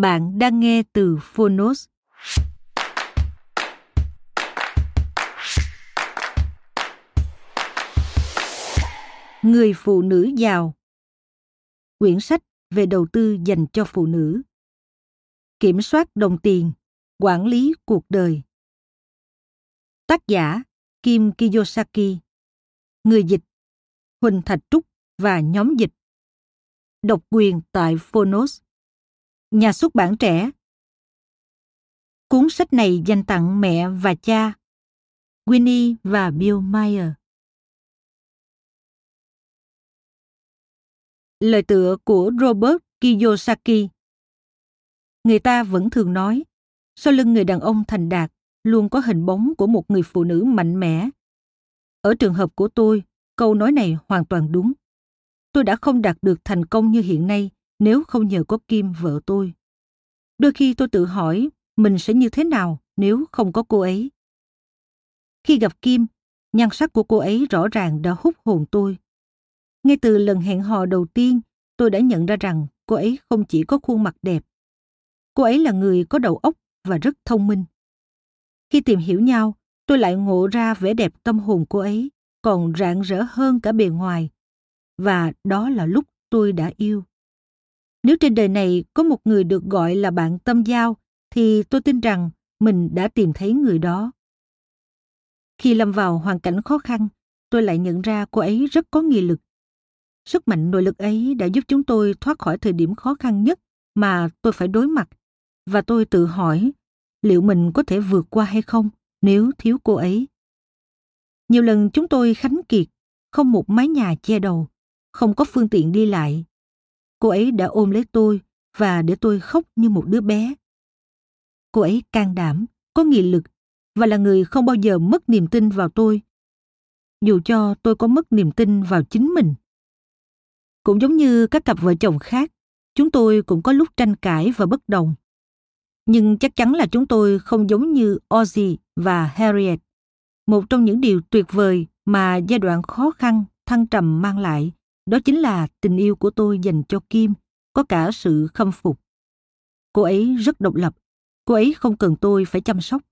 Bạn đang nghe từ Phonos. Người phụ nữ giàu. Quyển sách về đầu tư dành cho phụ nữ. Kiểm soát đồng tiền, quản lý cuộc đời. Tác giả Kim Kiyosaki. Người dịch Huỳnh Thạch Trúc và nhóm dịch. Độc quyền tại Phonos. Nhà xuất bản trẻ Cuốn sách này dành tặng mẹ và cha Winnie và Bill Meyer. Lời tựa của Robert Kiyosaki Người ta vẫn thường nói, sau lưng người đàn ông thành đạt luôn có hình bóng của một người phụ nữ mạnh mẽ. Ở trường hợp của tôi, câu nói này hoàn toàn đúng. Tôi đã không đạt được thành công như hiện nay nếu không nhờ có Kim vợ tôi. Đôi khi tôi tự hỏi mình sẽ như thế nào nếu không có cô ấy. Khi gặp Kim, nhan sắc của cô ấy rõ ràng đã hút hồn tôi. Ngay từ lần hẹn hò đầu tiên, tôi đã nhận ra rằng cô ấy không chỉ có khuôn mặt đẹp. Cô ấy là người có đầu óc và rất thông minh. Khi tìm hiểu nhau, tôi lại ngộ ra vẻ đẹp tâm hồn cô ấy còn rạng rỡ hơn cả bề ngoài. Và đó là lúc tôi đã yêu. Nếu trên đời này có một người được gọi là bạn tâm giao, thì tôi tin rằng mình đã tìm thấy người đó. Khi lâm vào hoàn cảnh khó khăn, tôi lại nhận ra cô ấy rất có nghị lực. Sức mạnh nội lực ấy đã giúp chúng tôi thoát khỏi thời điểm khó khăn nhất mà tôi phải đối mặt. Và tôi tự hỏi, liệu mình có thể vượt qua hay không nếu thiếu cô ấy? Nhiều lần chúng tôi khánh kiệt, không một mái nhà che đầu, không có phương tiện đi lại, cô ấy đã ôm lấy tôi và để tôi khóc như một đứa bé. Cô ấy can đảm, có nghị lực và là người không bao giờ mất niềm tin vào tôi. Dù cho tôi có mất niềm tin vào chính mình. Cũng giống như các cặp vợ chồng khác, chúng tôi cũng có lúc tranh cãi và bất đồng. Nhưng chắc chắn là chúng tôi không giống như Ozzy và Harriet. Một trong những điều tuyệt vời mà giai đoạn khó khăn, thăng trầm mang lại đó chính là tình yêu của tôi dành cho Kim, có cả sự khâm phục. Cô ấy rất độc lập, cô ấy không cần tôi phải chăm sóc.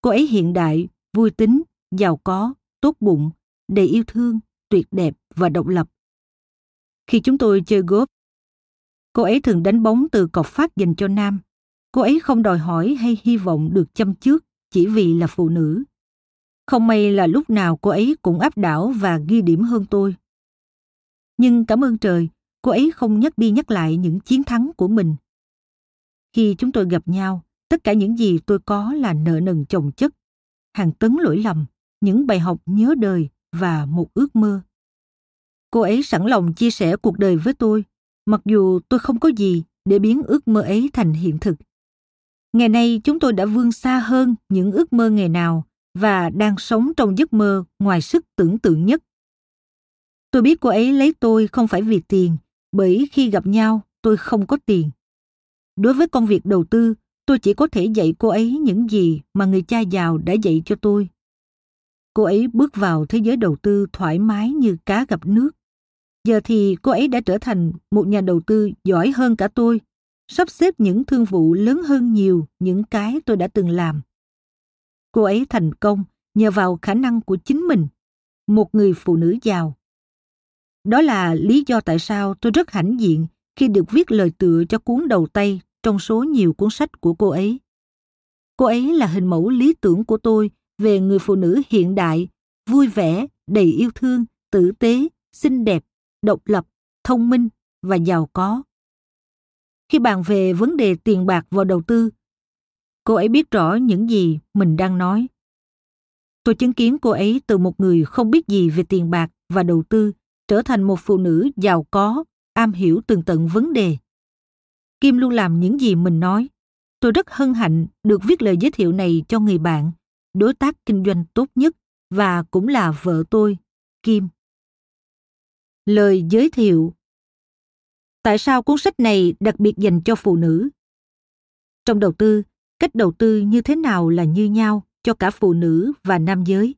Cô ấy hiện đại, vui tính, giàu có, tốt bụng, đầy yêu thương, tuyệt đẹp và độc lập. Khi chúng tôi chơi golf, cô ấy thường đánh bóng từ cọc phát dành cho nam. Cô ấy không đòi hỏi hay hy vọng được chăm trước chỉ vì là phụ nữ. Không may là lúc nào cô ấy cũng áp đảo và ghi điểm hơn tôi. Nhưng cảm ơn trời, cô ấy không nhắc đi nhắc lại những chiến thắng của mình. Khi chúng tôi gặp nhau, tất cả những gì tôi có là nợ nần chồng chất, hàng tấn lỗi lầm, những bài học nhớ đời và một ước mơ. Cô ấy sẵn lòng chia sẻ cuộc đời với tôi, mặc dù tôi không có gì để biến ước mơ ấy thành hiện thực. Ngày nay chúng tôi đã vươn xa hơn những ước mơ ngày nào và đang sống trong giấc mơ ngoài sức tưởng tượng nhất. Tôi biết cô ấy lấy tôi không phải vì tiền, bởi khi gặp nhau tôi không có tiền. Đối với công việc đầu tư, tôi chỉ có thể dạy cô ấy những gì mà người cha giàu đã dạy cho tôi. Cô ấy bước vào thế giới đầu tư thoải mái như cá gặp nước. Giờ thì cô ấy đã trở thành một nhà đầu tư giỏi hơn cả tôi, sắp xếp những thương vụ lớn hơn nhiều những cái tôi đã từng làm. Cô ấy thành công nhờ vào khả năng của chính mình một người phụ nữ giàu. Đó là lý do tại sao tôi rất hãnh diện khi được viết lời tựa cho cuốn đầu tay trong số nhiều cuốn sách của cô ấy. Cô ấy là hình mẫu lý tưởng của tôi về người phụ nữ hiện đại, vui vẻ, đầy yêu thương, tử tế, xinh đẹp, độc lập, thông minh và giàu có. Khi bàn về vấn đề tiền bạc và đầu tư, cô ấy biết rõ những gì mình đang nói. Tôi chứng kiến cô ấy từ một người không biết gì về tiền bạc và đầu tư trở thành một phụ nữ giàu có, am hiểu tường tận vấn đề. Kim luôn làm những gì mình nói. Tôi rất hân hạnh được viết lời giới thiệu này cho người bạn, đối tác kinh doanh tốt nhất và cũng là vợ tôi, Kim. Lời giới thiệu Tại sao cuốn sách này đặc biệt dành cho phụ nữ? Trong đầu tư, cách đầu tư như thế nào là như nhau cho cả phụ nữ và nam giới?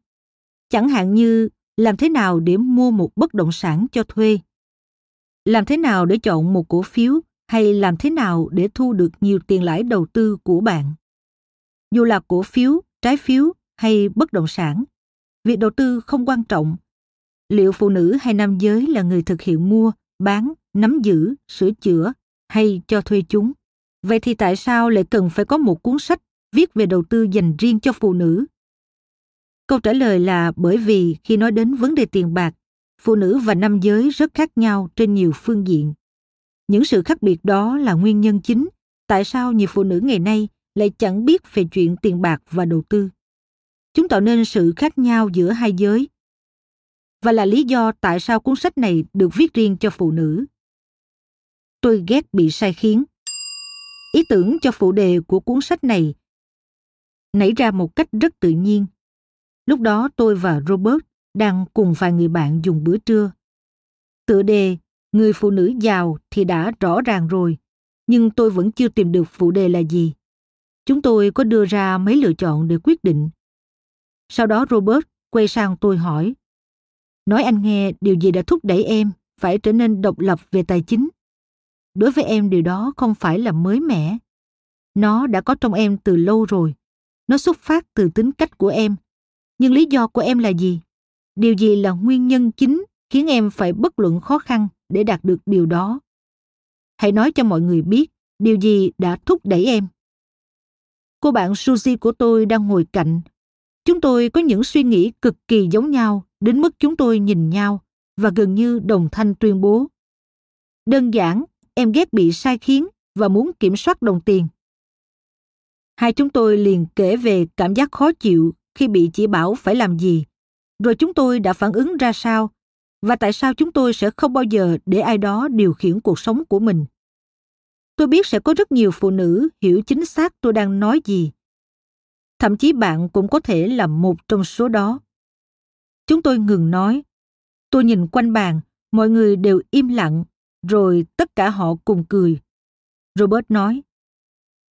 Chẳng hạn như làm thế nào để mua một bất động sản cho thuê? Làm thế nào để chọn một cổ phiếu hay làm thế nào để thu được nhiều tiền lãi đầu tư của bạn? Dù là cổ phiếu, trái phiếu hay bất động sản, việc đầu tư không quan trọng. Liệu phụ nữ hay nam giới là người thực hiện mua, bán, nắm giữ, sửa chữa hay cho thuê chúng? Vậy thì tại sao lại cần phải có một cuốn sách viết về đầu tư dành riêng cho phụ nữ? Câu trả lời là bởi vì khi nói đến vấn đề tiền bạc, phụ nữ và nam giới rất khác nhau trên nhiều phương diện. Những sự khác biệt đó là nguyên nhân chính tại sao nhiều phụ nữ ngày nay lại chẳng biết về chuyện tiền bạc và đầu tư. Chúng tạo nên sự khác nhau giữa hai giới và là lý do tại sao cuốn sách này được viết riêng cho phụ nữ. Tôi ghét bị sai khiến. Ý tưởng cho phụ đề của cuốn sách này nảy ra một cách rất tự nhiên. Lúc đó tôi và Robert đang cùng vài người bạn dùng bữa trưa. Tựa đề Người phụ nữ giàu thì đã rõ ràng rồi, nhưng tôi vẫn chưa tìm được phụ đề là gì. Chúng tôi có đưa ra mấy lựa chọn để quyết định. Sau đó Robert quay sang tôi hỏi. Nói anh nghe điều gì đã thúc đẩy em phải trở nên độc lập về tài chính. Đối với em điều đó không phải là mới mẻ. Nó đã có trong em từ lâu rồi. Nó xuất phát từ tính cách của em. Nhưng lý do của em là gì? Điều gì là nguyên nhân chính khiến em phải bất luận khó khăn để đạt được điều đó? Hãy nói cho mọi người biết điều gì đã thúc đẩy em. Cô bạn Suzy của tôi đang ngồi cạnh. Chúng tôi có những suy nghĩ cực kỳ giống nhau đến mức chúng tôi nhìn nhau và gần như đồng thanh tuyên bố. Đơn giản, em ghét bị sai khiến và muốn kiểm soát đồng tiền. Hai chúng tôi liền kể về cảm giác khó chịu khi bị chỉ bảo phải làm gì, rồi chúng tôi đã phản ứng ra sao và tại sao chúng tôi sẽ không bao giờ để ai đó điều khiển cuộc sống của mình. Tôi biết sẽ có rất nhiều phụ nữ hiểu chính xác tôi đang nói gì. Thậm chí bạn cũng có thể là một trong số đó. Chúng tôi ngừng nói. Tôi nhìn quanh bàn, mọi người đều im lặng, rồi tất cả họ cùng cười. Robert nói,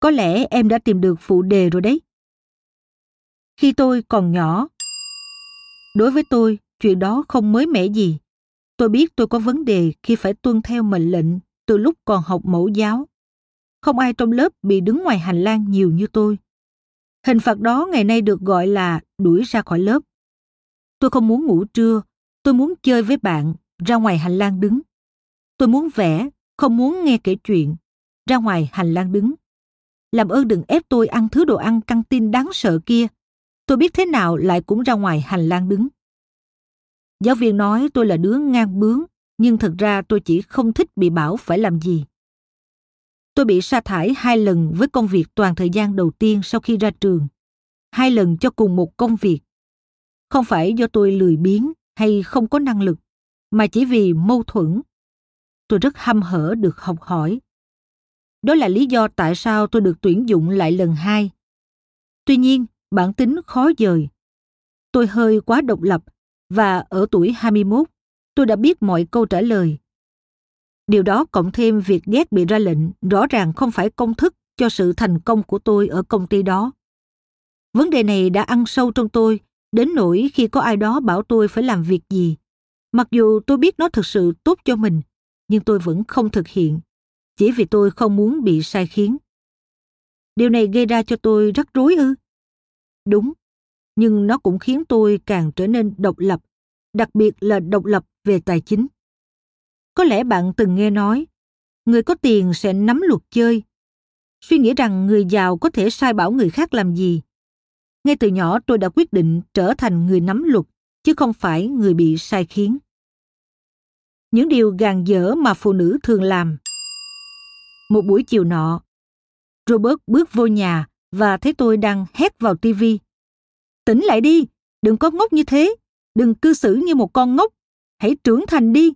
có lẽ em đã tìm được phụ đề rồi đấy. Khi tôi còn nhỏ, đối với tôi, chuyện đó không mới mẻ gì. Tôi biết tôi có vấn đề khi phải tuân theo mệnh lệnh từ lúc còn học mẫu giáo. Không ai trong lớp bị đứng ngoài hành lang nhiều như tôi. Hình phạt đó ngày nay được gọi là đuổi ra khỏi lớp. Tôi không muốn ngủ trưa, tôi muốn chơi với bạn, ra ngoài hành lang đứng. Tôi muốn vẽ, không muốn nghe kể chuyện, ra ngoài hành lang đứng. Làm ơn đừng ép tôi ăn thứ đồ ăn căng tin đáng sợ kia. Tôi biết thế nào lại cũng ra ngoài hành lang đứng. Giáo viên nói tôi là đứa ngang bướng, nhưng thật ra tôi chỉ không thích bị bảo phải làm gì. Tôi bị sa thải hai lần với công việc toàn thời gian đầu tiên sau khi ra trường. Hai lần cho cùng một công việc. Không phải do tôi lười biếng hay không có năng lực, mà chỉ vì mâu thuẫn. Tôi rất hăm hở được học hỏi. Đó là lý do tại sao tôi được tuyển dụng lại lần hai. Tuy nhiên, bản tính khó dời. Tôi hơi quá độc lập và ở tuổi 21, tôi đã biết mọi câu trả lời. Điều đó cộng thêm việc ghét bị ra lệnh rõ ràng không phải công thức cho sự thành công của tôi ở công ty đó. Vấn đề này đã ăn sâu trong tôi, đến nỗi khi có ai đó bảo tôi phải làm việc gì. Mặc dù tôi biết nó thực sự tốt cho mình, nhưng tôi vẫn không thực hiện, chỉ vì tôi không muốn bị sai khiến. Điều này gây ra cho tôi rắc rối ư? Đúng, nhưng nó cũng khiến tôi càng trở nên độc lập đặc biệt là độc lập về tài chính. Có lẽ bạn từng nghe nói, người có tiền sẽ nắm luật chơi, suy nghĩ rằng người giàu có thể sai bảo người khác làm gì. Ngay từ nhỏ tôi đã quyết định trở thành người nắm luật, chứ không phải người bị sai khiến. Những điều gàn dở mà phụ nữ thường làm. Một buổi chiều nọ, Robert bước vô nhà và thấy tôi đang hét vào tivi. Tỉnh lại đi, đừng có ngốc như thế, đừng cư xử như một con ngốc, hãy trưởng thành đi.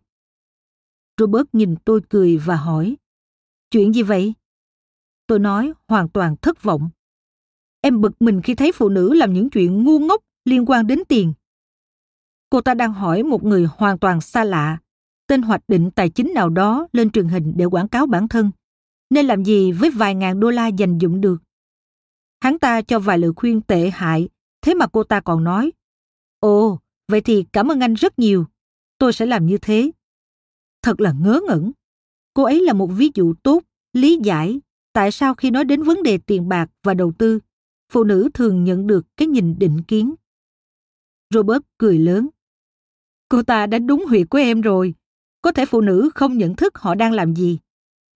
Robert nhìn tôi cười và hỏi, chuyện gì vậy? Tôi nói hoàn toàn thất vọng. Em bực mình khi thấy phụ nữ làm những chuyện ngu ngốc liên quan đến tiền. Cô ta đang hỏi một người hoàn toàn xa lạ, tên hoạch định tài chính nào đó lên truyền hình để quảng cáo bản thân, nên làm gì với vài ngàn đô la dành dụng được. Hắn ta cho vài lời khuyên tệ hại, thế mà cô ta còn nói, Ồ, vậy thì cảm ơn anh rất nhiều, tôi sẽ làm như thế. Thật là ngớ ngẩn. Cô ấy là một ví dụ tốt, lý giải tại sao khi nói đến vấn đề tiền bạc và đầu tư, phụ nữ thường nhận được cái nhìn định kiến. Robert cười lớn. Cô ta đã đúng huyệt của em rồi. Có thể phụ nữ không nhận thức họ đang làm gì.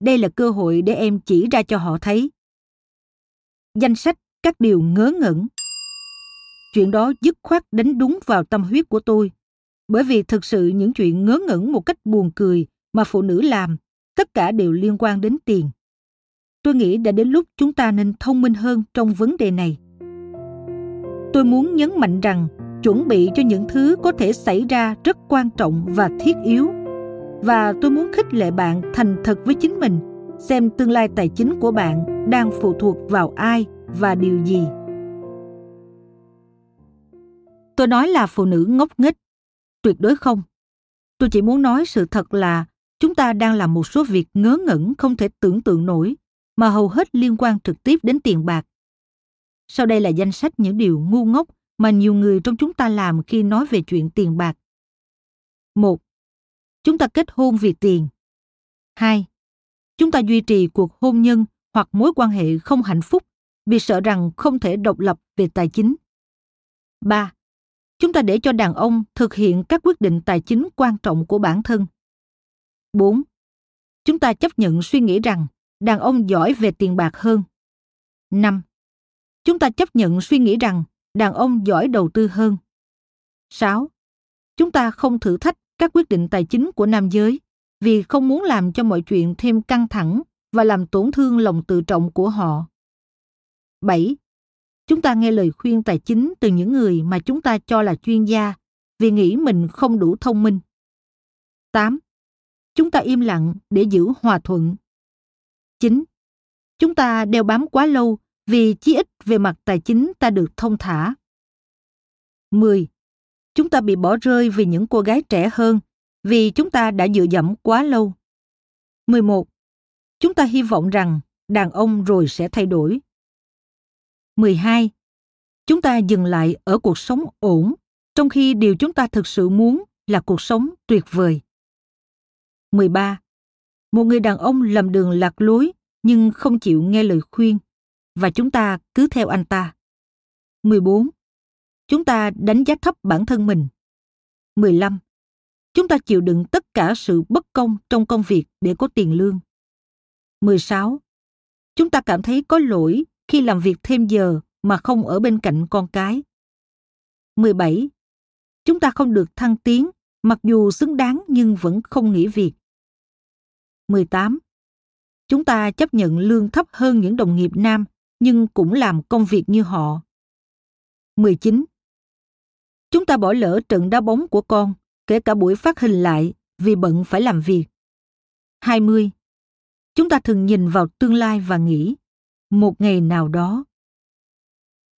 Đây là cơ hội để em chỉ ra cho họ thấy. Danh sách các điều ngớ ngẩn. Chuyện đó dứt khoát đánh đúng vào tâm huyết của tôi. Bởi vì thực sự những chuyện ngớ ngẩn một cách buồn cười mà phụ nữ làm, tất cả đều liên quan đến tiền. Tôi nghĩ đã đến lúc chúng ta nên thông minh hơn trong vấn đề này. Tôi muốn nhấn mạnh rằng chuẩn bị cho những thứ có thể xảy ra rất quan trọng và thiết yếu và tôi muốn khích lệ bạn thành thật với chính mình xem tương lai tài chính của bạn đang phụ thuộc vào ai và điều gì tôi nói là phụ nữ ngốc nghếch tuyệt đối không tôi chỉ muốn nói sự thật là chúng ta đang làm một số việc ngớ ngẩn không thể tưởng tượng nổi mà hầu hết liên quan trực tiếp đến tiền bạc sau đây là danh sách những điều ngu ngốc mà nhiều người trong chúng ta làm khi nói về chuyện tiền bạc. Một, Chúng ta kết hôn vì tiền. Hai, Chúng ta duy trì cuộc hôn nhân hoặc mối quan hệ không hạnh phúc vì sợ rằng không thể độc lập về tài chính. Ba, Chúng ta để cho đàn ông thực hiện các quyết định tài chính quan trọng của bản thân. 4. Chúng ta chấp nhận suy nghĩ rằng đàn ông giỏi về tiền bạc hơn. 5. Chúng ta chấp nhận suy nghĩ rằng đàn ông giỏi đầu tư hơn. 6. Chúng ta không thử thách các quyết định tài chính của nam giới vì không muốn làm cho mọi chuyện thêm căng thẳng và làm tổn thương lòng tự trọng của họ. 7. Chúng ta nghe lời khuyên tài chính từ những người mà chúng ta cho là chuyên gia vì nghĩ mình không đủ thông minh. 8. Chúng ta im lặng để giữ hòa thuận. 9. Chúng ta đeo bám quá lâu vì chí ít về mặt tài chính ta được thông thả. 10. Chúng ta bị bỏ rơi vì những cô gái trẻ hơn vì chúng ta đã dựa dẫm quá lâu. 11. Chúng ta hy vọng rằng đàn ông rồi sẽ thay đổi. 12. Chúng ta dừng lại ở cuộc sống ổn, trong khi điều chúng ta thực sự muốn là cuộc sống tuyệt vời. 13. Một người đàn ông lầm đường lạc lối nhưng không chịu nghe lời khuyên và chúng ta cứ theo anh ta. 14. Chúng ta đánh giá thấp bản thân mình. 15. Chúng ta chịu đựng tất cả sự bất công trong công việc để có tiền lương. 16. Chúng ta cảm thấy có lỗi khi làm việc thêm giờ mà không ở bên cạnh con cái. 17. Chúng ta không được thăng tiến mặc dù xứng đáng nhưng vẫn không nghỉ việc. 18. Chúng ta chấp nhận lương thấp hơn những đồng nghiệp nam nhưng cũng làm công việc như họ. 19. Chúng ta bỏ lỡ trận đá bóng của con, kể cả buổi phát hình lại vì bận phải làm việc. 20. Chúng ta thường nhìn vào tương lai và nghĩ, một ngày nào đó.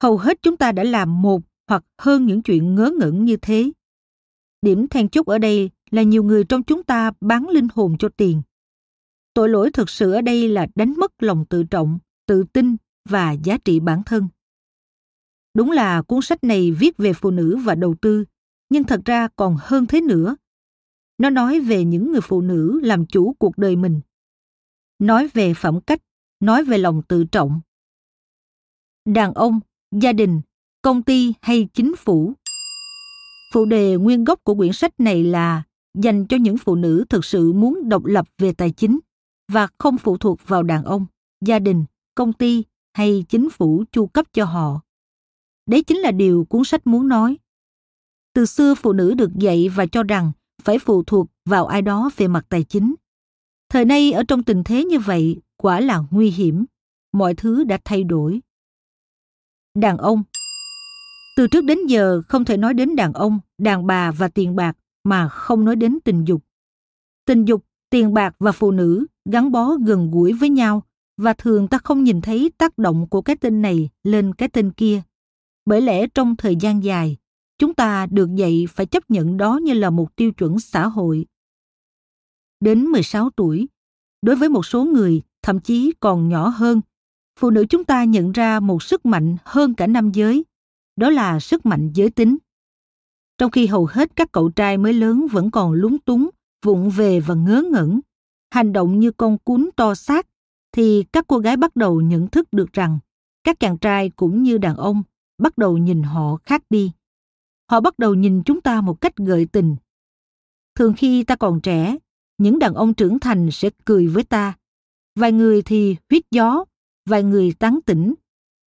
Hầu hết chúng ta đã làm một hoặc hơn những chuyện ngớ ngẩn như thế. Điểm then chốt ở đây là nhiều người trong chúng ta bán linh hồn cho tiền. Tội lỗi thực sự ở đây là đánh mất lòng tự trọng, tự tin và giá trị bản thân. Đúng là cuốn sách này viết về phụ nữ và đầu tư, nhưng thật ra còn hơn thế nữa. Nó nói về những người phụ nữ làm chủ cuộc đời mình. Nói về phẩm cách, nói về lòng tự trọng. Đàn ông, gia đình, công ty hay chính phủ. Phụ đề nguyên gốc của quyển sách này là dành cho những phụ nữ thực sự muốn độc lập về tài chính và không phụ thuộc vào đàn ông, gia đình, công ty hay chính phủ chu cấp cho họ. Đấy chính là điều cuốn sách muốn nói. Từ xưa phụ nữ được dạy và cho rằng phải phụ thuộc vào ai đó về mặt tài chính. Thời nay ở trong tình thế như vậy quả là nguy hiểm. Mọi thứ đã thay đổi. Đàn ông Từ trước đến giờ không thể nói đến đàn ông, đàn bà và tiền bạc mà không nói đến tình dục. Tình dục, tiền bạc và phụ nữ gắn bó gần gũi với nhau và thường ta không nhìn thấy tác động của cái tên này lên cái tên kia. Bởi lẽ trong thời gian dài, chúng ta được dạy phải chấp nhận đó như là một tiêu chuẩn xã hội. Đến 16 tuổi, đối với một số người thậm chí còn nhỏ hơn, phụ nữ chúng ta nhận ra một sức mạnh hơn cả nam giới, đó là sức mạnh giới tính. Trong khi hầu hết các cậu trai mới lớn vẫn còn lúng túng, vụng về và ngớ ngẩn, hành động như con cún to xác, thì các cô gái bắt đầu nhận thức được rằng các chàng trai cũng như đàn ông bắt đầu nhìn họ khác đi. Họ bắt đầu nhìn chúng ta một cách gợi tình. Thường khi ta còn trẻ, những đàn ông trưởng thành sẽ cười với ta. Vài người thì huyết gió, vài người tán tỉnh,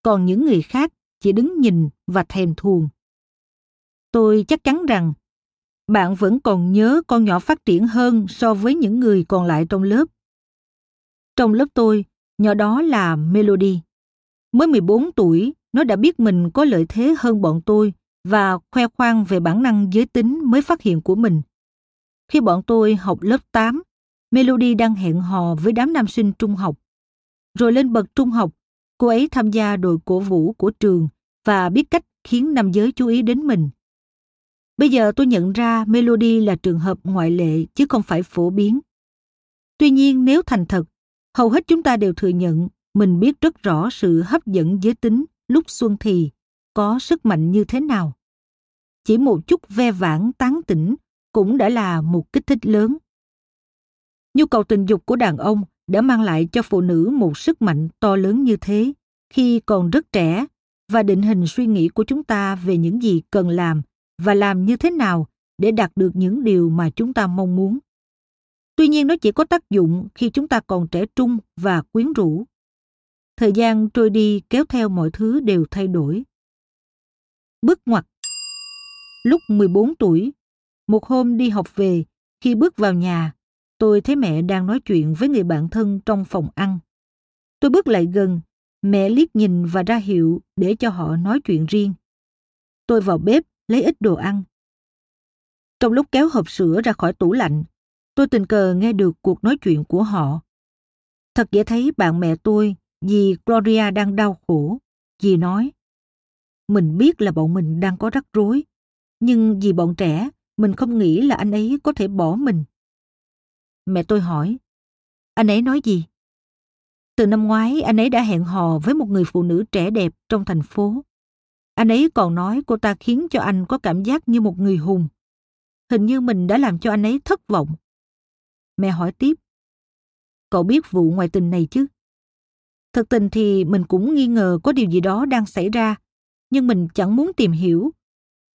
còn những người khác chỉ đứng nhìn và thèm thuồng. Tôi chắc chắn rằng bạn vẫn còn nhớ con nhỏ phát triển hơn so với những người còn lại trong lớp. Trong lớp tôi, nhỏ đó là Melody. Mới 14 tuổi, nó đã biết mình có lợi thế hơn bọn tôi và khoe khoang về bản năng giới tính mới phát hiện của mình. Khi bọn tôi học lớp 8, Melody đang hẹn hò với đám nam sinh trung học. Rồi lên bậc trung học, cô ấy tham gia đội cổ vũ của trường và biết cách khiến nam giới chú ý đến mình. Bây giờ tôi nhận ra Melody là trường hợp ngoại lệ chứ không phải phổ biến. Tuy nhiên nếu thành thật, hầu hết chúng ta đều thừa nhận mình biết rất rõ sự hấp dẫn giới tính lúc xuân thì có sức mạnh như thế nào. Chỉ một chút ve vãn, tán tỉnh cũng đã là một kích thích lớn. Nhu cầu tình dục của đàn ông đã mang lại cho phụ nữ một sức mạnh to lớn như thế khi còn rất trẻ, và định hình suy nghĩ của chúng ta về những gì cần làm và làm như thế nào để đạt được những điều mà chúng ta mong muốn. Tuy nhiên, nó chỉ có tác dụng khi chúng ta còn trẻ trung và quyến rũ. Thời gian trôi đi kéo theo mọi thứ đều thay đổi. Bước ngoặt Lúc 14 tuổi, một hôm đi học về, khi bước vào nhà, tôi thấy mẹ đang nói chuyện với người bạn thân trong phòng ăn. Tôi bước lại gần, mẹ liếc nhìn và ra hiệu để cho họ nói chuyện riêng. Tôi vào bếp lấy ít đồ ăn. Trong lúc kéo hộp sữa ra khỏi tủ lạnh, tôi tình cờ nghe được cuộc nói chuyện của họ. Thật dễ thấy bạn mẹ tôi, dì Gloria đang đau khổ. Dì nói, mình biết là bọn mình đang có rắc rối, nhưng vì bọn trẻ, mình không nghĩ là anh ấy có thể bỏ mình. Mẹ tôi hỏi, anh ấy nói gì? Từ năm ngoái, anh ấy đã hẹn hò với một người phụ nữ trẻ đẹp trong thành phố. Anh ấy còn nói cô ta khiến cho anh có cảm giác như một người hùng. Hình như mình đã làm cho anh ấy thất vọng. Mẹ hỏi tiếp. Cậu biết vụ ngoại tình này chứ? Thực tình thì mình cũng nghi ngờ có điều gì đó đang xảy ra, nhưng mình chẳng muốn tìm hiểu.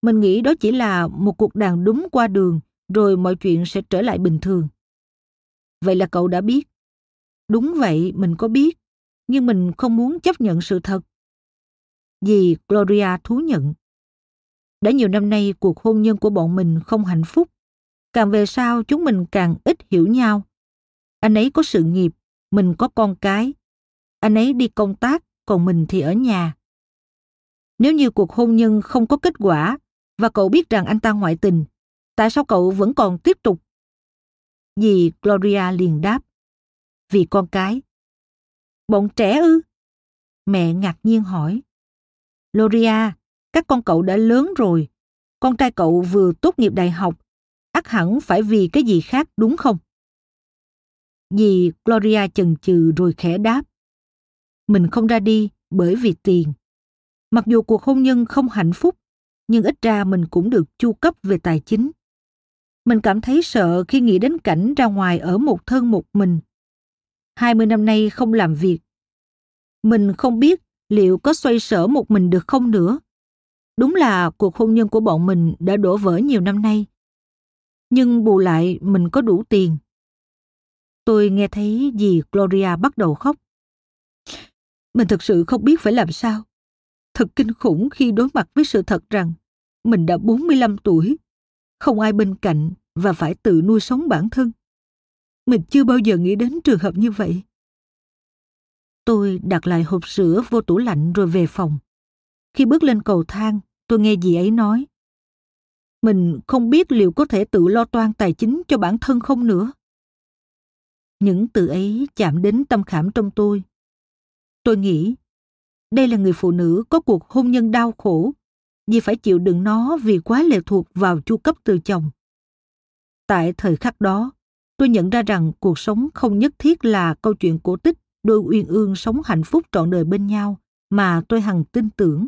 Mình nghĩ đó chỉ là một cuộc đàn đúng qua đường, rồi mọi chuyện sẽ trở lại bình thường. Vậy là cậu đã biết. Đúng vậy, mình có biết, nhưng mình không muốn chấp nhận sự thật. vì Gloria thú nhận. Đã nhiều năm nay cuộc hôn nhân của bọn mình không hạnh phúc. Càng về sau chúng mình càng ít hiểu nhau. Anh ấy có sự nghiệp, mình có con cái. Anh ấy đi công tác, còn mình thì ở nhà. Nếu như cuộc hôn nhân không có kết quả và cậu biết rằng anh ta ngoại tình, tại sao cậu vẫn còn tiếp tục? Dì Gloria liền đáp. Vì con cái. Bọn trẻ ư? Mẹ ngạc nhiên hỏi. Gloria, các con cậu đã lớn rồi. Con trai cậu vừa tốt nghiệp đại học. ắt hẳn phải vì cái gì khác đúng không? Dì Gloria chần chừ rồi khẽ đáp. Mình không ra đi bởi vì tiền. Mặc dù cuộc hôn nhân không hạnh phúc, nhưng ít ra mình cũng được chu cấp về tài chính. Mình cảm thấy sợ khi nghĩ đến cảnh ra ngoài ở một thân một mình. 20 năm nay không làm việc. Mình không biết liệu có xoay sở một mình được không nữa. Đúng là cuộc hôn nhân của bọn mình đã đổ vỡ nhiều năm nay. Nhưng bù lại mình có đủ tiền. Tôi nghe thấy dì Gloria bắt đầu khóc. Mình thực sự không biết phải làm sao. Thật kinh khủng khi đối mặt với sự thật rằng mình đã 45 tuổi, không ai bên cạnh và phải tự nuôi sống bản thân. Mình chưa bao giờ nghĩ đến trường hợp như vậy. Tôi đặt lại hộp sữa vô tủ lạnh rồi về phòng. Khi bước lên cầu thang, tôi nghe dì ấy nói. Mình không biết liệu có thể tự lo toan tài chính cho bản thân không nữa. Những từ ấy chạm đến tâm khảm trong tôi. Tôi nghĩ, đây là người phụ nữ có cuộc hôn nhân đau khổ, vì phải chịu đựng nó vì quá lệ thuộc vào chu cấp từ chồng. Tại thời khắc đó, tôi nhận ra rằng cuộc sống không nhất thiết là câu chuyện cổ tích đôi uyên ương sống hạnh phúc trọn đời bên nhau mà tôi hằng tin tưởng.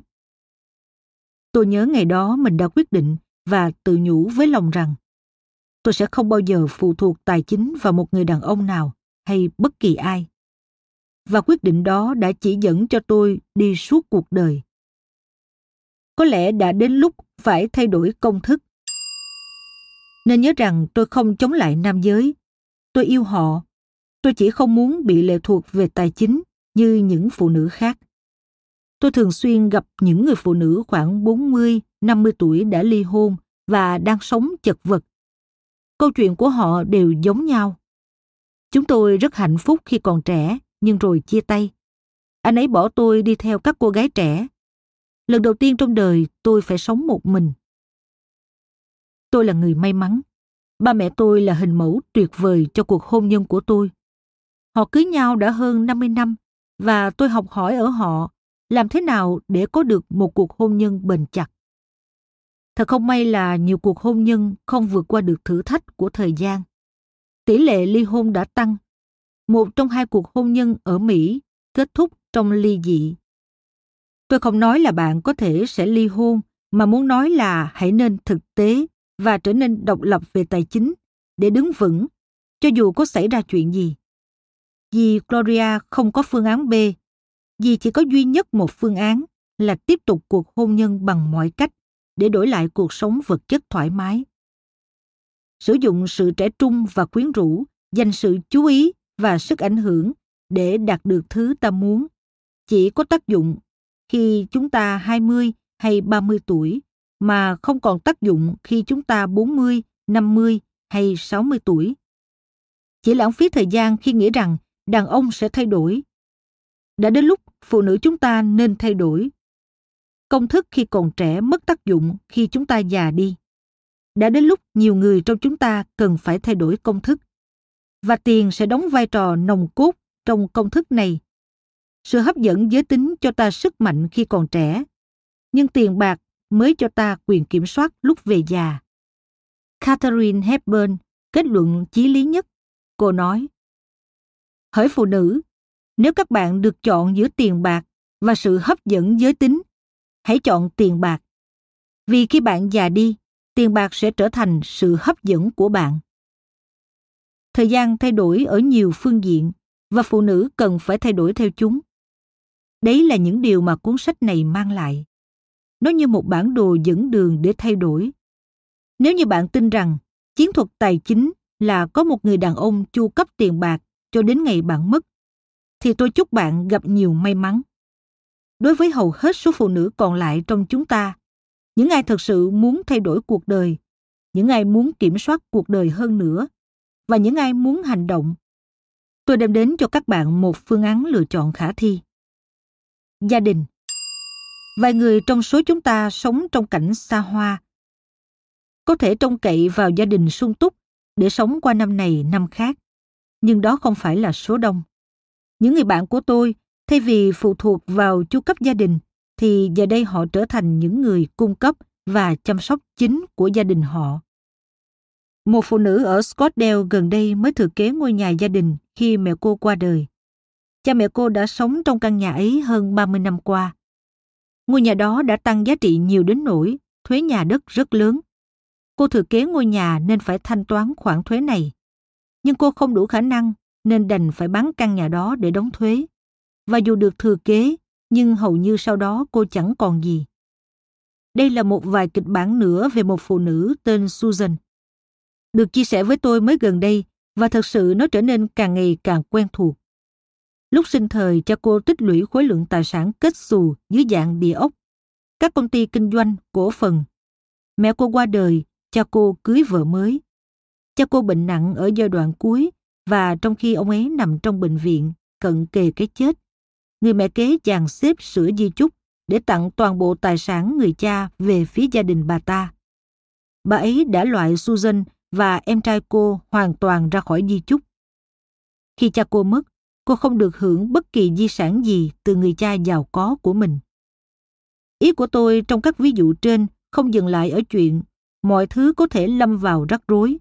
Tôi nhớ ngày đó mình đã quyết định và tự nhủ với lòng rằng tôi sẽ không bao giờ phụ thuộc tài chính vào một người đàn ông nào hay bất kỳ ai. Và quyết định đó đã chỉ dẫn cho tôi đi suốt cuộc đời. Có lẽ đã đến lúc phải thay đổi công thức. Nên nhớ rằng tôi không chống lại nam giới. Tôi yêu họ. Tôi chỉ không muốn bị lệ thuộc về tài chính như những phụ nữ khác. Tôi thường xuyên gặp những người phụ nữ khoảng 40, 50 tuổi đã ly hôn và đang sống chật vật. Câu chuyện của họ đều giống nhau. Chúng tôi rất hạnh phúc khi còn trẻ, nhưng rồi chia tay. Anh ấy bỏ tôi đi theo các cô gái trẻ. Lần đầu tiên trong đời tôi phải sống một mình. Tôi là người may mắn. Ba mẹ tôi là hình mẫu tuyệt vời cho cuộc hôn nhân của tôi. Họ cưới nhau đã hơn 50 năm và tôi học hỏi ở họ làm thế nào để có được một cuộc hôn nhân bền chặt. Thật không may là nhiều cuộc hôn nhân không vượt qua được thử thách của thời gian. Tỷ lệ ly hôn đã tăng. Một trong hai cuộc hôn nhân ở Mỹ kết thúc trong ly dị. Tôi không nói là bạn có thể sẽ ly hôn, mà muốn nói là hãy nên thực tế và trở nên độc lập về tài chính để đứng vững, cho dù có xảy ra chuyện gì. Vì Gloria không có phương án B, vì chỉ có duy nhất một phương án là tiếp tục cuộc hôn nhân bằng mọi cách để đổi lại cuộc sống vật chất thoải mái. Sử dụng sự trẻ trung và quyến rũ, dành sự chú ý và sức ảnh hưởng để đạt được thứ ta muốn chỉ có tác dụng khi chúng ta 20 hay 30 tuổi mà không còn tác dụng khi chúng ta 40, 50 hay 60 tuổi. Chỉ lãng phí thời gian khi nghĩ rằng đàn ông sẽ thay đổi. Đã đến lúc phụ nữ chúng ta nên thay đổi. Công thức khi còn trẻ mất tác dụng khi chúng ta già đi. Đã đến lúc nhiều người trong chúng ta cần phải thay đổi công thức. Và tiền sẽ đóng vai trò nồng cốt trong công thức này. Sự hấp dẫn giới tính cho ta sức mạnh khi còn trẻ, nhưng tiền bạc mới cho ta quyền kiểm soát lúc về già. Catherine Hepburn kết luận chí lý nhất. Cô nói, Hỡi phụ nữ, nếu các bạn được chọn giữa tiền bạc và sự hấp dẫn giới tính, hãy chọn tiền bạc. Vì khi bạn già đi, tiền bạc sẽ trở thành sự hấp dẫn của bạn. Thời gian thay đổi ở nhiều phương diện và phụ nữ cần phải thay đổi theo chúng. Đấy là những điều mà cuốn sách này mang lại. Nó như một bản đồ dẫn đường để thay đổi. Nếu như bạn tin rằng chiến thuật tài chính là có một người đàn ông chu cấp tiền bạc cho đến ngày bạn mất, thì tôi chúc bạn gặp nhiều may mắn. Đối với hầu hết số phụ nữ còn lại trong chúng ta, những ai thực sự muốn thay đổi cuộc đời, những ai muốn kiểm soát cuộc đời hơn nữa, và những ai muốn hành động, tôi đem đến cho các bạn một phương án lựa chọn khả thi. Gia đình Vài người trong số chúng ta sống trong cảnh xa hoa, có thể trông cậy vào gia đình sung túc để sống qua năm này năm khác, nhưng đó không phải là số đông. Những người bạn của tôi, thay vì phụ thuộc vào chu cấp gia đình, thì giờ đây họ trở thành những người cung cấp và chăm sóc chính của gia đình họ. Một phụ nữ ở Scottsdale gần đây mới thừa kế ngôi nhà gia đình khi mẹ cô qua đời. Cha mẹ cô đã sống trong căn nhà ấy hơn 30 năm qua. Ngôi nhà đó đã tăng giá trị nhiều đến nỗi thuế nhà đất rất lớn. Cô thừa kế ngôi nhà nên phải thanh toán khoản thuế này. Nhưng cô không đủ khả năng nên đành phải bán căn nhà đó để đóng thuế. Và dù được thừa kế, nhưng hầu như sau đó cô chẳng còn gì. đây là một vài kịch bản nữa về một phụ nữ tên Susan. Được chia sẻ với tôi mới gần đây và thật sự nó trở nên càng ngày càng quen thuộc. Lúc sinh thời, cha cô tích lũy khối lượng tài sản kết xù dưới dạng địa ốc, các công ty kinh doanh, cổ phần. Mẹ cô qua đời, cha cô cưới vợ mới. Cha cô bệnh nặng ở giai đoạn cuối và trong khi ông ấy nằm trong bệnh viện, cận kề cái chết, người mẹ kế dàn xếp sửa di chúc để tặng toàn bộ tài sản người cha về phía gia đình bà ta. Bà ấy đã loại Susan và em trai cô hoàn toàn ra khỏi di chúc. Khi cha cô mất, cô không được hưởng bất kỳ di sản gì từ người cha giàu có của mình. Ý của tôi trong các ví dụ trên không dừng lại ở chuyện mọi thứ có thể lâm vào rắc rối.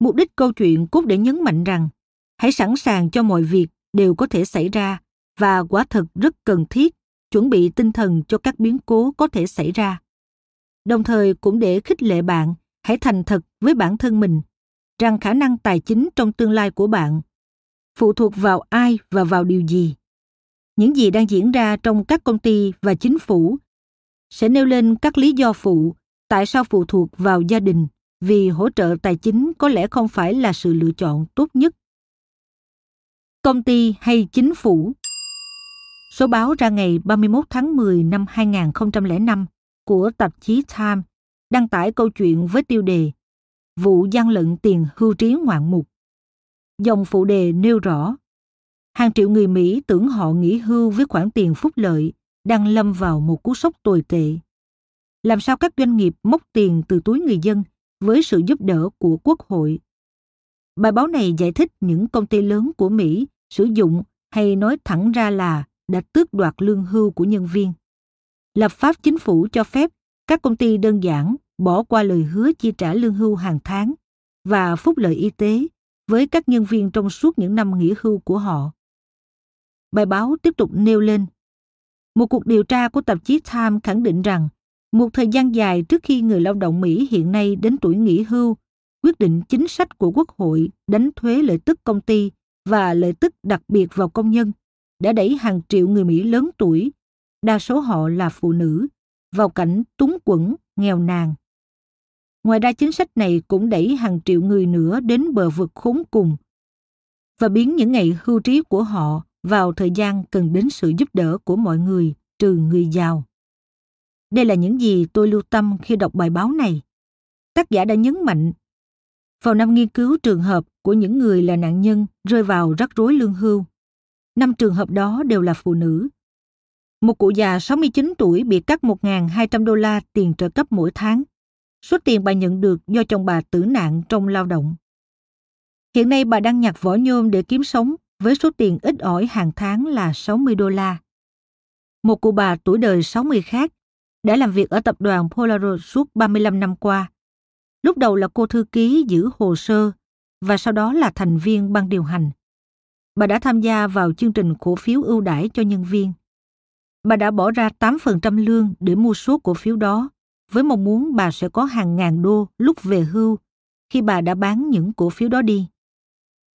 Mục đích câu chuyện cốt để nhấn mạnh rằng, hãy sẵn sàng cho mọi việc đều có thể xảy ra và quả thật rất cần thiết chuẩn bị tinh thần cho các biến cố có thể xảy ra. Đồng thời cũng để khích lệ bạn hãy thành thật với bản thân mình, rằng khả năng tài chính trong tương lai của bạn phụ thuộc vào ai và vào điều gì. Những gì đang diễn ra trong các công ty và chính phủ sẽ nêu lên các lý do phụ, tại sao phụ thuộc vào gia đình, vì hỗ trợ tài chính có lẽ không phải là sự lựa chọn tốt nhất. Công ty hay chính phủ Số báo ra ngày 31 tháng 10 năm 2005 của tạp chí Time đăng tải câu chuyện với tiêu đề Vụ gian lận tiền hưu trí ngoạn mục. Dòng phụ đề nêu rõ, hàng triệu người Mỹ tưởng họ nghỉ hưu với khoản tiền phúc lợi đang lâm vào một cú sốc tồi tệ. Làm sao các doanh nghiệp móc tiền từ túi người dân với sự giúp đỡ của quốc hội? Bài báo này giải thích những công ty lớn của Mỹ sử dụng hay nói thẳng ra là đã tước đoạt lương hưu của nhân viên. Lập pháp chính phủ cho phép các công ty đơn giản bỏ qua lời hứa chi trả lương hưu hàng tháng và phúc lợi y tế với các nhân viên trong suốt những năm nghỉ hưu của họ. Bài báo tiếp tục nêu lên một cuộc điều tra của tạp chí Time khẳng định rằng một thời gian dài trước khi người lao động Mỹ hiện nay đến tuổi nghỉ hưu, quyết định chính sách của Quốc hội đánh thuế lợi tức công ty và lợi tức đặc biệt vào công nhân đã đẩy hàng triệu người Mỹ lớn tuổi, đa số họ là phụ nữ, vào cảnh túng quẫn, nghèo nàn. Ngoài ra chính sách này cũng đẩy hàng triệu người nữa đến bờ vực khốn cùng và biến những ngày hưu trí của họ vào thời gian cần đến sự giúp đỡ của mọi người, trừ người giàu. Đây là những gì tôi lưu tâm khi đọc bài báo này. Tác giả đã nhấn mạnh, vào năm nghiên cứu trường hợp của những người là nạn nhân rơi vào rắc rối lương hưu. Năm trường hợp đó đều là phụ nữ. Một cụ già 69 tuổi bị cắt 1.200 đô la tiền trợ cấp mỗi tháng. Số tiền bà nhận được do chồng bà tử nạn trong lao động. Hiện nay bà đang nhặt vỏ nhôm để kiếm sống, với số tiền ít ỏi hàng tháng là 60 đô la. Một cụ bà tuổi đời 60 khác, đã làm việc ở tập đoàn Polaroid suốt 35 năm qua. Lúc đầu là cô thư ký giữ hồ sơ, và sau đó là thành viên ban điều hành. Bà đã tham gia vào chương trình cổ phiếu ưu đãi cho nhân viên. Bà đã bỏ ra 8% lương để mua số cổ phiếu đó với mong muốn bà sẽ có hàng ngàn đô lúc về hưu khi bà đã bán những cổ phiếu đó đi.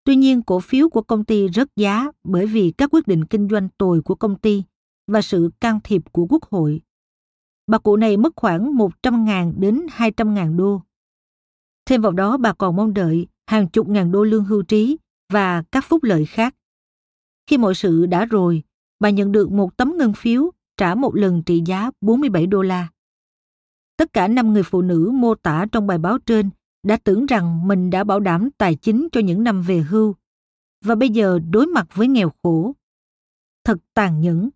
Tuy nhiên, cổ phiếu của công ty rớt giá bởi vì các quyết định kinh doanh tồi của công ty và sự can thiệp của quốc hội. Bà cụ này mất khoảng 100.000 đến 200.000 đô. Thêm vào đó bà còn mong đợi hàng chục ngàn đô lương hưu trí và các phúc lợi khác. Khi mọi sự đã rồi, bà nhận được một tấm ngân phiếu trả một lần trị giá 47 đô la. Tất cả năm người phụ nữ mô tả trong bài báo trên đã tưởng rằng mình đã bảo đảm tài chính cho những năm về hưu và bây giờ đối mặt với nghèo khổ. Thật tàn nhẫn.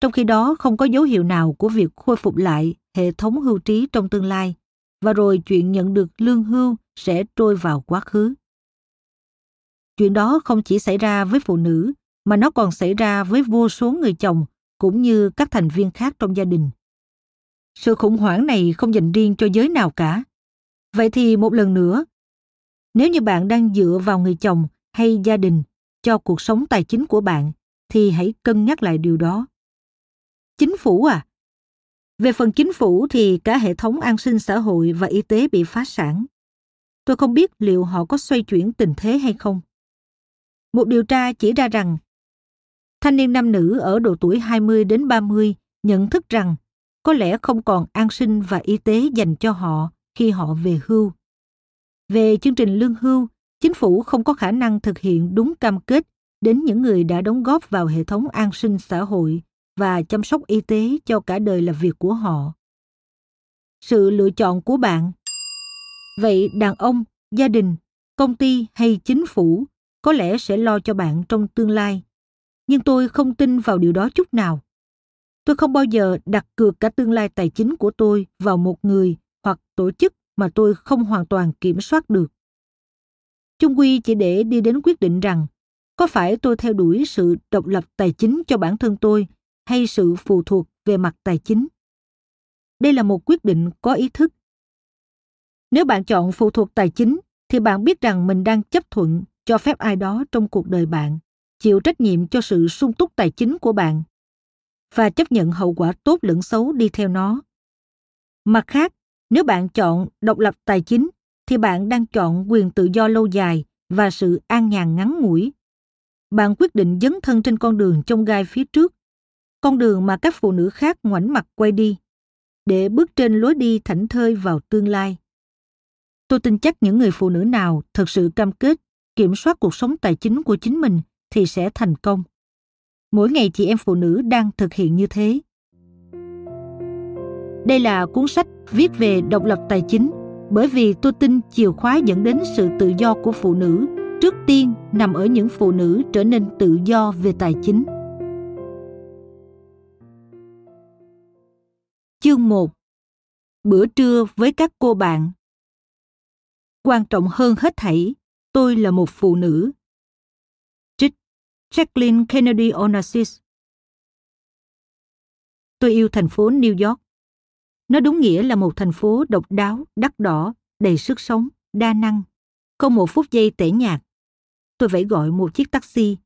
Trong khi đó không có dấu hiệu nào của việc khôi phục lại hệ thống hưu trí trong tương lai, và rồi chuyện nhận được lương hưu sẽ trôi vào quá khứ. Chuyện đó không chỉ xảy ra với phụ nữ, mà nó còn xảy ra với vô số người chồng cũng như các thành viên khác trong gia đình. Sự khủng hoảng này không dành riêng cho giới nào cả. Vậy thì một lần nữa, nếu như bạn đang dựa vào người chồng hay gia đình cho cuộc sống tài chính của bạn thì hãy cân nhắc lại điều đó. Chính phủ à? Về phần chính phủ thì cả hệ thống an sinh xã hội và y tế bị phá sản. Tôi không biết liệu họ có xoay chuyển tình thế hay không. Một điều tra chỉ ra rằng thanh niên nam nữ ở độ tuổi 20 đến 30 nhận thức rằng có lẽ không còn an sinh và y tế dành cho họ khi họ về hưu. Về chương trình lương hưu, chính phủ không có khả năng thực hiện đúng cam kết đến những người đã đóng góp vào hệ thống an sinh xã hội và chăm sóc y tế cho cả đời là việc của họ. Sự lựa chọn của bạn Vậy đàn ông, gia đình, công ty hay chính phủ có lẽ sẽ lo cho bạn trong tương lai. Nhưng tôi không tin vào điều đó chút nào. Tôi không bao giờ đặt cược cả tương lai tài chính của tôi vào một người hoặc tổ chức mà tôi không hoàn toàn kiểm soát được. Chung quy chỉ để đi đến quyết định rằng, có phải tôi theo đuổi sự độc lập tài chính cho bản thân tôi hay sự phụ thuộc về mặt tài chính. Đây là một quyết định có ý thức. Nếu bạn chọn phụ thuộc tài chính, thì bạn biết rằng mình đang chấp thuận cho phép ai đó trong cuộc đời bạn, chịu trách nhiệm cho sự sung túc tài chính của bạn và chấp nhận hậu quả tốt lẫn xấu đi theo nó. Mặt khác, nếu bạn chọn độc lập tài chính thì bạn đang chọn quyền tự do lâu dài và sự an nhàn ngắn ngủi. Bạn quyết định dấn thân trên con đường trong gai phía trước, con đường mà các phụ nữ khác ngoảnh mặt quay đi, để bước trên lối đi thảnh thơi vào tương lai. Tôi tin chắc những người phụ nữ nào thực sự cam kết kiểm soát cuộc sống tài chính của chính mình thì sẽ thành công. Mỗi ngày chị em phụ nữ đang thực hiện như thế. Đây là cuốn sách viết về độc lập tài chính bởi vì tôi tin chìa khóa dẫn đến sự tự do của phụ nữ trước tiên nằm ở những phụ nữ trở nên tự do về tài chính. Chương 1 Bữa trưa với các cô bạn Quan trọng hơn hết thảy, tôi là một phụ nữ. Jacqueline Kennedy Onassis Tôi yêu thành phố New York. Nó đúng nghĩa là một thành phố độc đáo, đắt đỏ, đầy sức sống, đa năng. Không một phút giây tẻ nhạt. Tôi phải gọi một chiếc taxi.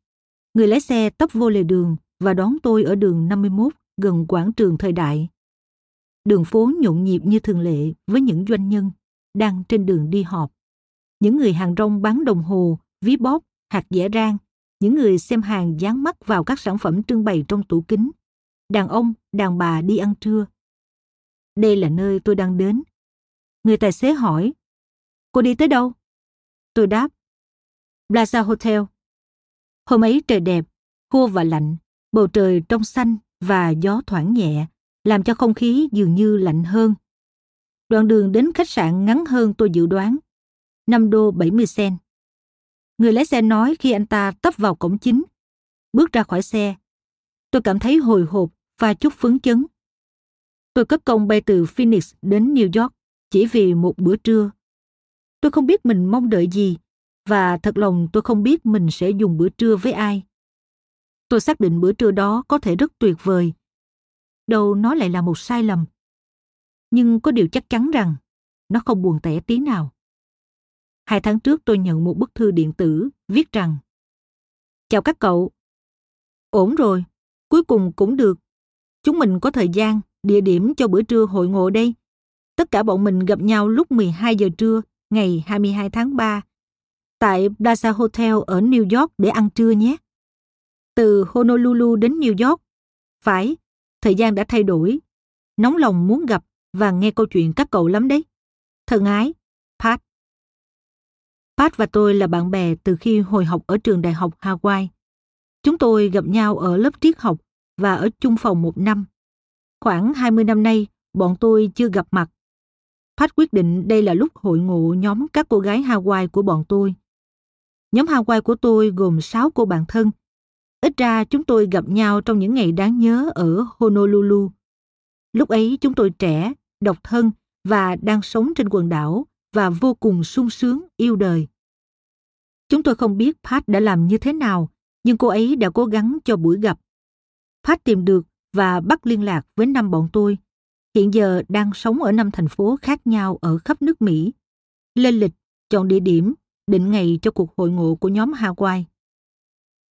Người lái xe tấp vô lề đường và đón tôi ở đường 51 gần quảng trường thời đại. Đường phố nhộn nhịp như thường lệ với những doanh nhân đang trên đường đi họp. Những người hàng rong bán đồng hồ, ví bóp, hạt dẻ rang, những người xem hàng dán mắt vào các sản phẩm trưng bày trong tủ kính. Đàn ông, đàn bà đi ăn trưa. Đây là nơi tôi đang đến. Người tài xế hỏi, cô đi tới đâu? Tôi đáp, Plaza Hotel. Hôm ấy trời đẹp, khô và lạnh, bầu trời trong xanh và gió thoảng nhẹ, làm cho không khí dường như lạnh hơn. Đoạn đường đến khách sạn ngắn hơn tôi dự đoán, 5 đô 70 sen. Người lái xe nói khi anh ta tấp vào cổng chính, bước ra khỏi xe. Tôi cảm thấy hồi hộp và chút phấn chấn. Tôi cất công bay từ Phoenix đến New York chỉ vì một bữa trưa. Tôi không biết mình mong đợi gì và thật lòng tôi không biết mình sẽ dùng bữa trưa với ai. Tôi xác định bữa trưa đó có thể rất tuyệt vời. Đâu nó lại là một sai lầm. Nhưng có điều chắc chắn rằng nó không buồn tẻ tí nào. Hai tháng trước tôi nhận một bức thư điện tử viết rằng Chào các cậu. Ổn rồi, cuối cùng cũng được. Chúng mình có thời gian, địa điểm cho bữa trưa hội ngộ đây. Tất cả bọn mình gặp nhau lúc 12 giờ trưa ngày 22 tháng 3 tại Plaza Hotel ở New York để ăn trưa nhé. Từ Honolulu đến New York. Phải, thời gian đã thay đổi. Nóng lòng muốn gặp và nghe câu chuyện các cậu lắm đấy. Thân ái, Pat và tôi là bạn bè từ khi hồi học ở trường đại học Hawaii. Chúng tôi gặp nhau ở lớp triết học và ở chung phòng một năm. Khoảng 20 năm nay, bọn tôi chưa gặp mặt. Pat quyết định đây là lúc hội ngộ nhóm các cô gái Hawaii của bọn tôi. Nhóm Hawaii của tôi gồm 6 cô bạn thân. Ít ra chúng tôi gặp nhau trong những ngày đáng nhớ ở Honolulu. Lúc ấy chúng tôi trẻ, độc thân và đang sống trên quần đảo và vô cùng sung sướng yêu đời. Chúng tôi không biết Pat đã làm như thế nào, nhưng cô ấy đã cố gắng cho buổi gặp. Pat tìm được và bắt liên lạc với năm bọn tôi. Hiện giờ đang sống ở năm thành phố khác nhau ở khắp nước Mỹ. Lên lịch, chọn địa điểm, định ngày cho cuộc hội ngộ của nhóm Hawaii.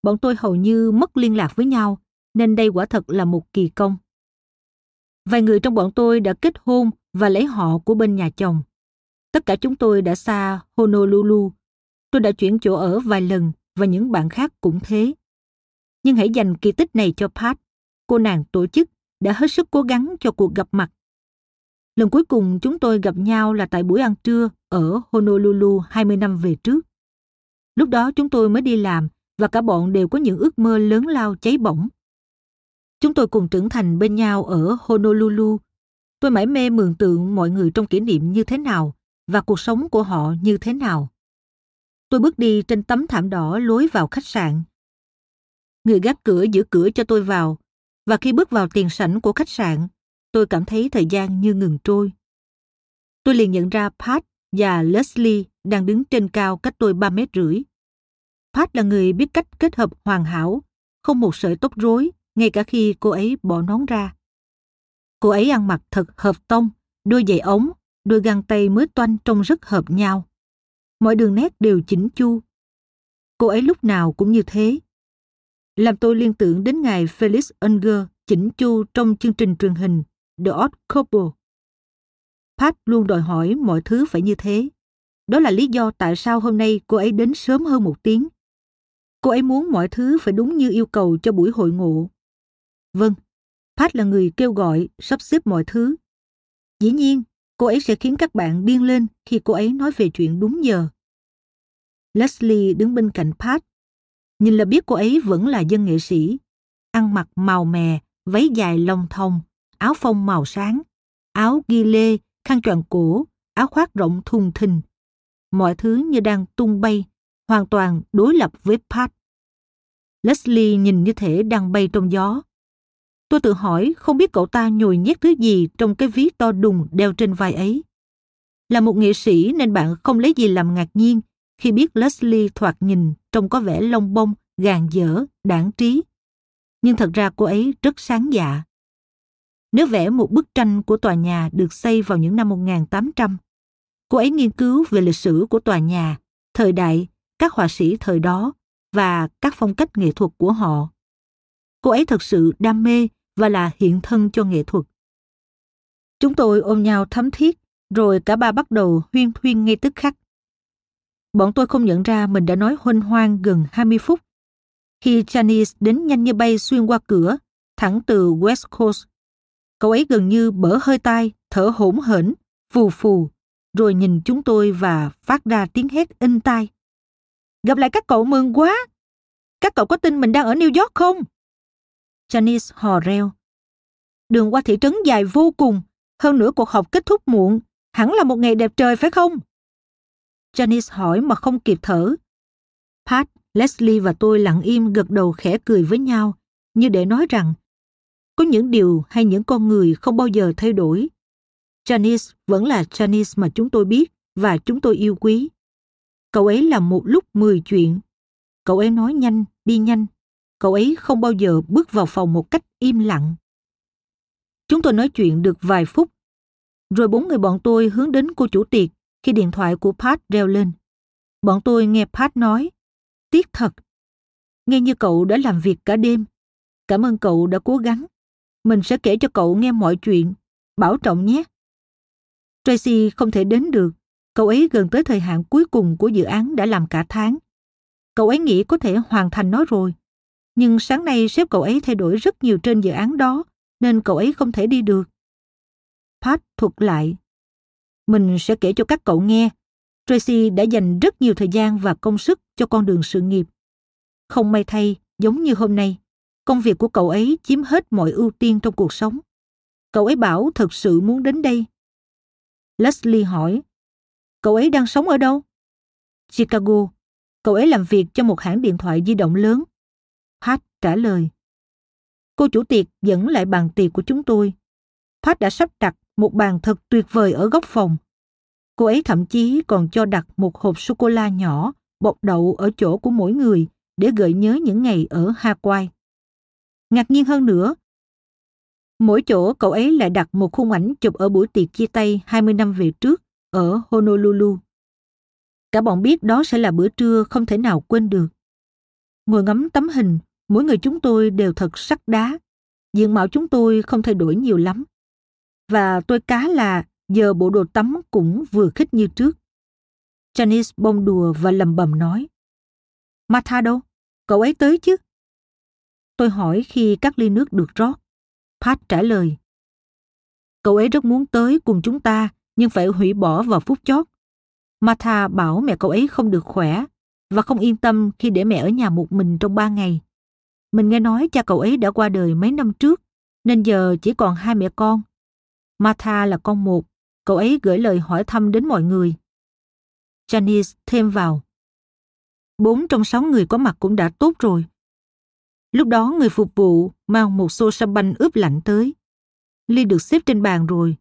Bọn tôi hầu như mất liên lạc với nhau, nên đây quả thật là một kỳ công. Vài người trong bọn tôi đã kết hôn và lấy họ của bên nhà chồng. Tất cả chúng tôi đã xa Honolulu. Tôi đã chuyển chỗ ở vài lần và những bạn khác cũng thế. Nhưng hãy dành kỳ tích này cho Pat. Cô nàng tổ chức đã hết sức cố gắng cho cuộc gặp mặt. Lần cuối cùng chúng tôi gặp nhau là tại buổi ăn trưa ở Honolulu 20 năm về trước. Lúc đó chúng tôi mới đi làm và cả bọn đều có những ước mơ lớn lao cháy bỏng. Chúng tôi cùng trưởng thành bên nhau ở Honolulu. Tôi mãi mê mường tượng mọi người trong kỷ niệm như thế nào và cuộc sống của họ như thế nào. Tôi bước đi trên tấm thảm đỏ lối vào khách sạn. Người gác cửa giữ cửa cho tôi vào và khi bước vào tiền sảnh của khách sạn, tôi cảm thấy thời gian như ngừng trôi. Tôi liền nhận ra Pat và Leslie đang đứng trên cao cách tôi 3 mét rưỡi. Pat là người biết cách kết hợp hoàn hảo, không một sợi tóc rối, ngay cả khi cô ấy bỏ nón ra. Cô ấy ăn mặc thật hợp tông, đôi giày ống, đôi găng tay mới toanh trông rất hợp nhau. Mọi đường nét đều chỉnh chu. Cô ấy lúc nào cũng như thế. Làm tôi liên tưởng đến ngài Felix Unger chỉnh chu trong chương trình truyền hình The Odd Couple. Pat luôn đòi hỏi mọi thứ phải như thế. Đó là lý do tại sao hôm nay cô ấy đến sớm hơn một tiếng. Cô ấy muốn mọi thứ phải đúng như yêu cầu cho buổi hội ngộ. Vâng, Pat là người kêu gọi, sắp xếp mọi thứ. Dĩ nhiên, cô ấy sẽ khiến các bạn điên lên khi cô ấy nói về chuyện đúng giờ. Leslie đứng bên cạnh Pat. Nhìn là biết cô ấy vẫn là dân nghệ sĩ. Ăn mặc màu mè, váy dài lông thông, áo phông màu sáng, áo ghi lê, khăn choàng cổ, áo khoác rộng thùng thình. Mọi thứ như đang tung bay, hoàn toàn đối lập với Pat. Leslie nhìn như thể đang bay trong gió. Tôi tự hỏi không biết cậu ta nhồi nhét thứ gì trong cái ví to đùng đeo trên vai ấy. Là một nghệ sĩ nên bạn không lấy gì làm ngạc nhiên khi biết Leslie thoạt nhìn trông có vẻ lông bông, gàn dở, đảng trí. Nhưng thật ra cô ấy rất sáng dạ. Nếu vẽ một bức tranh của tòa nhà được xây vào những năm 1800, cô ấy nghiên cứu về lịch sử của tòa nhà, thời đại, các họa sĩ thời đó và các phong cách nghệ thuật của họ. Cô ấy thật sự đam mê và là hiện thân cho nghệ thuật. Chúng tôi ôm nhau thấm thiết, rồi cả ba bắt đầu huyên thuyên ngay tức khắc. Bọn tôi không nhận ra mình đã nói huênh hoang gần 20 phút. Khi Janice đến nhanh như bay xuyên qua cửa, thẳng từ West Coast, cậu ấy gần như bở hơi tai, thở hổn hển, phù phù, rồi nhìn chúng tôi và phát ra tiếng hét in tai. Gặp lại các cậu mừng quá! Các cậu có tin mình đang ở New York không? Janice hò reo. Đường qua thị trấn dài vô cùng, hơn nữa cuộc họp kết thúc muộn, hẳn là một ngày đẹp trời phải không? Janice hỏi mà không kịp thở. Pat, Leslie và tôi lặng im gật đầu khẽ cười với nhau, như để nói rằng có những điều hay những con người không bao giờ thay đổi. Janice vẫn là Janice mà chúng tôi biết và chúng tôi yêu quý. Cậu ấy làm một lúc mười chuyện. Cậu ấy nói nhanh, đi nhanh. Cậu ấy không bao giờ bước vào phòng một cách im lặng. Chúng tôi nói chuyện được vài phút. Rồi bốn người bọn tôi hướng đến cô chủ tiệc khi điện thoại của Pat reo lên. Bọn tôi nghe Pat nói, tiếc thật. Nghe như cậu đã làm việc cả đêm. Cảm ơn cậu đã cố gắng. Mình sẽ kể cho cậu nghe mọi chuyện. Bảo trọng nhé. Tracy không thể đến được. Cậu ấy gần tới thời hạn cuối cùng của dự án đã làm cả tháng. Cậu ấy nghĩ có thể hoàn thành nó rồi. Nhưng sáng nay sếp cậu ấy thay đổi rất nhiều trên dự án đó, nên cậu ấy không thể đi được. Pat thuật lại. Mình sẽ kể cho các cậu nghe. Tracy đã dành rất nhiều thời gian và công sức cho con đường sự nghiệp. Không may thay, giống như hôm nay, công việc của cậu ấy chiếm hết mọi ưu tiên trong cuộc sống. Cậu ấy bảo thật sự muốn đến đây. Leslie hỏi, cậu ấy đang sống ở đâu? Chicago. Cậu ấy làm việc cho một hãng điện thoại di động lớn. Pat trả lời. Cô chủ tiệc dẫn lại bàn tiệc của chúng tôi. Pat đã sắp đặt một bàn thật tuyệt vời ở góc phòng. Cô ấy thậm chí còn cho đặt một hộp sô-cô-la nhỏ bọc đậu ở chỗ của mỗi người để gợi nhớ những ngày ở Hawaii. Ngạc nhiên hơn nữa, mỗi chỗ cậu ấy lại đặt một khung ảnh chụp ở buổi tiệc chia tay 20 năm về trước ở Honolulu. Cả bọn biết đó sẽ là bữa trưa không thể nào quên được. Ngồi ngắm tấm hình, mỗi người chúng tôi đều thật sắc đá. Diện mạo chúng tôi không thay đổi nhiều lắm. Và tôi cá là giờ bộ đồ tắm cũng vừa khích như trước. Janice bông đùa và lầm bầm nói. Martha đâu? Cậu ấy tới chứ? Tôi hỏi khi các ly nước được rót. Pat trả lời. Cậu ấy rất muốn tới cùng chúng ta, nhưng phải hủy bỏ vào phút chót. Martha bảo mẹ cậu ấy không được khỏe và không yên tâm khi để mẹ ở nhà một mình trong ba ngày. Mình nghe nói cha cậu ấy đã qua đời mấy năm trước, nên giờ chỉ còn hai mẹ con. Martha là con một, cậu ấy gửi lời hỏi thăm đến mọi người. Janice thêm vào. Bốn trong sáu người có mặt cũng đã tốt rồi. Lúc đó người phục vụ mang một xô sâm banh ướp lạnh tới. Ly được xếp trên bàn rồi.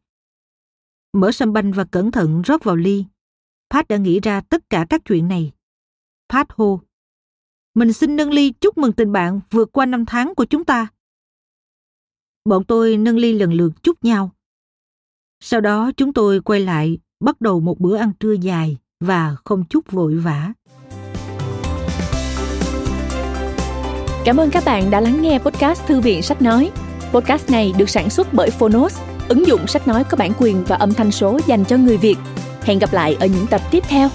Mở sâm banh và cẩn thận rót vào ly. Pat đã nghĩ ra tất cả các chuyện này. Pat hô. Mình xin nâng ly chúc mừng tình bạn vượt qua năm tháng của chúng ta. Bọn tôi nâng ly lần lượt chúc nhau. Sau đó chúng tôi quay lại bắt đầu một bữa ăn trưa dài và không chút vội vã. Cảm ơn các bạn đã lắng nghe podcast Thư viện Sách Nói. Podcast này được sản xuất bởi Phonos, ứng dụng sách nói có bản quyền và âm thanh số dành cho người Việt. Hẹn gặp lại ở những tập tiếp theo.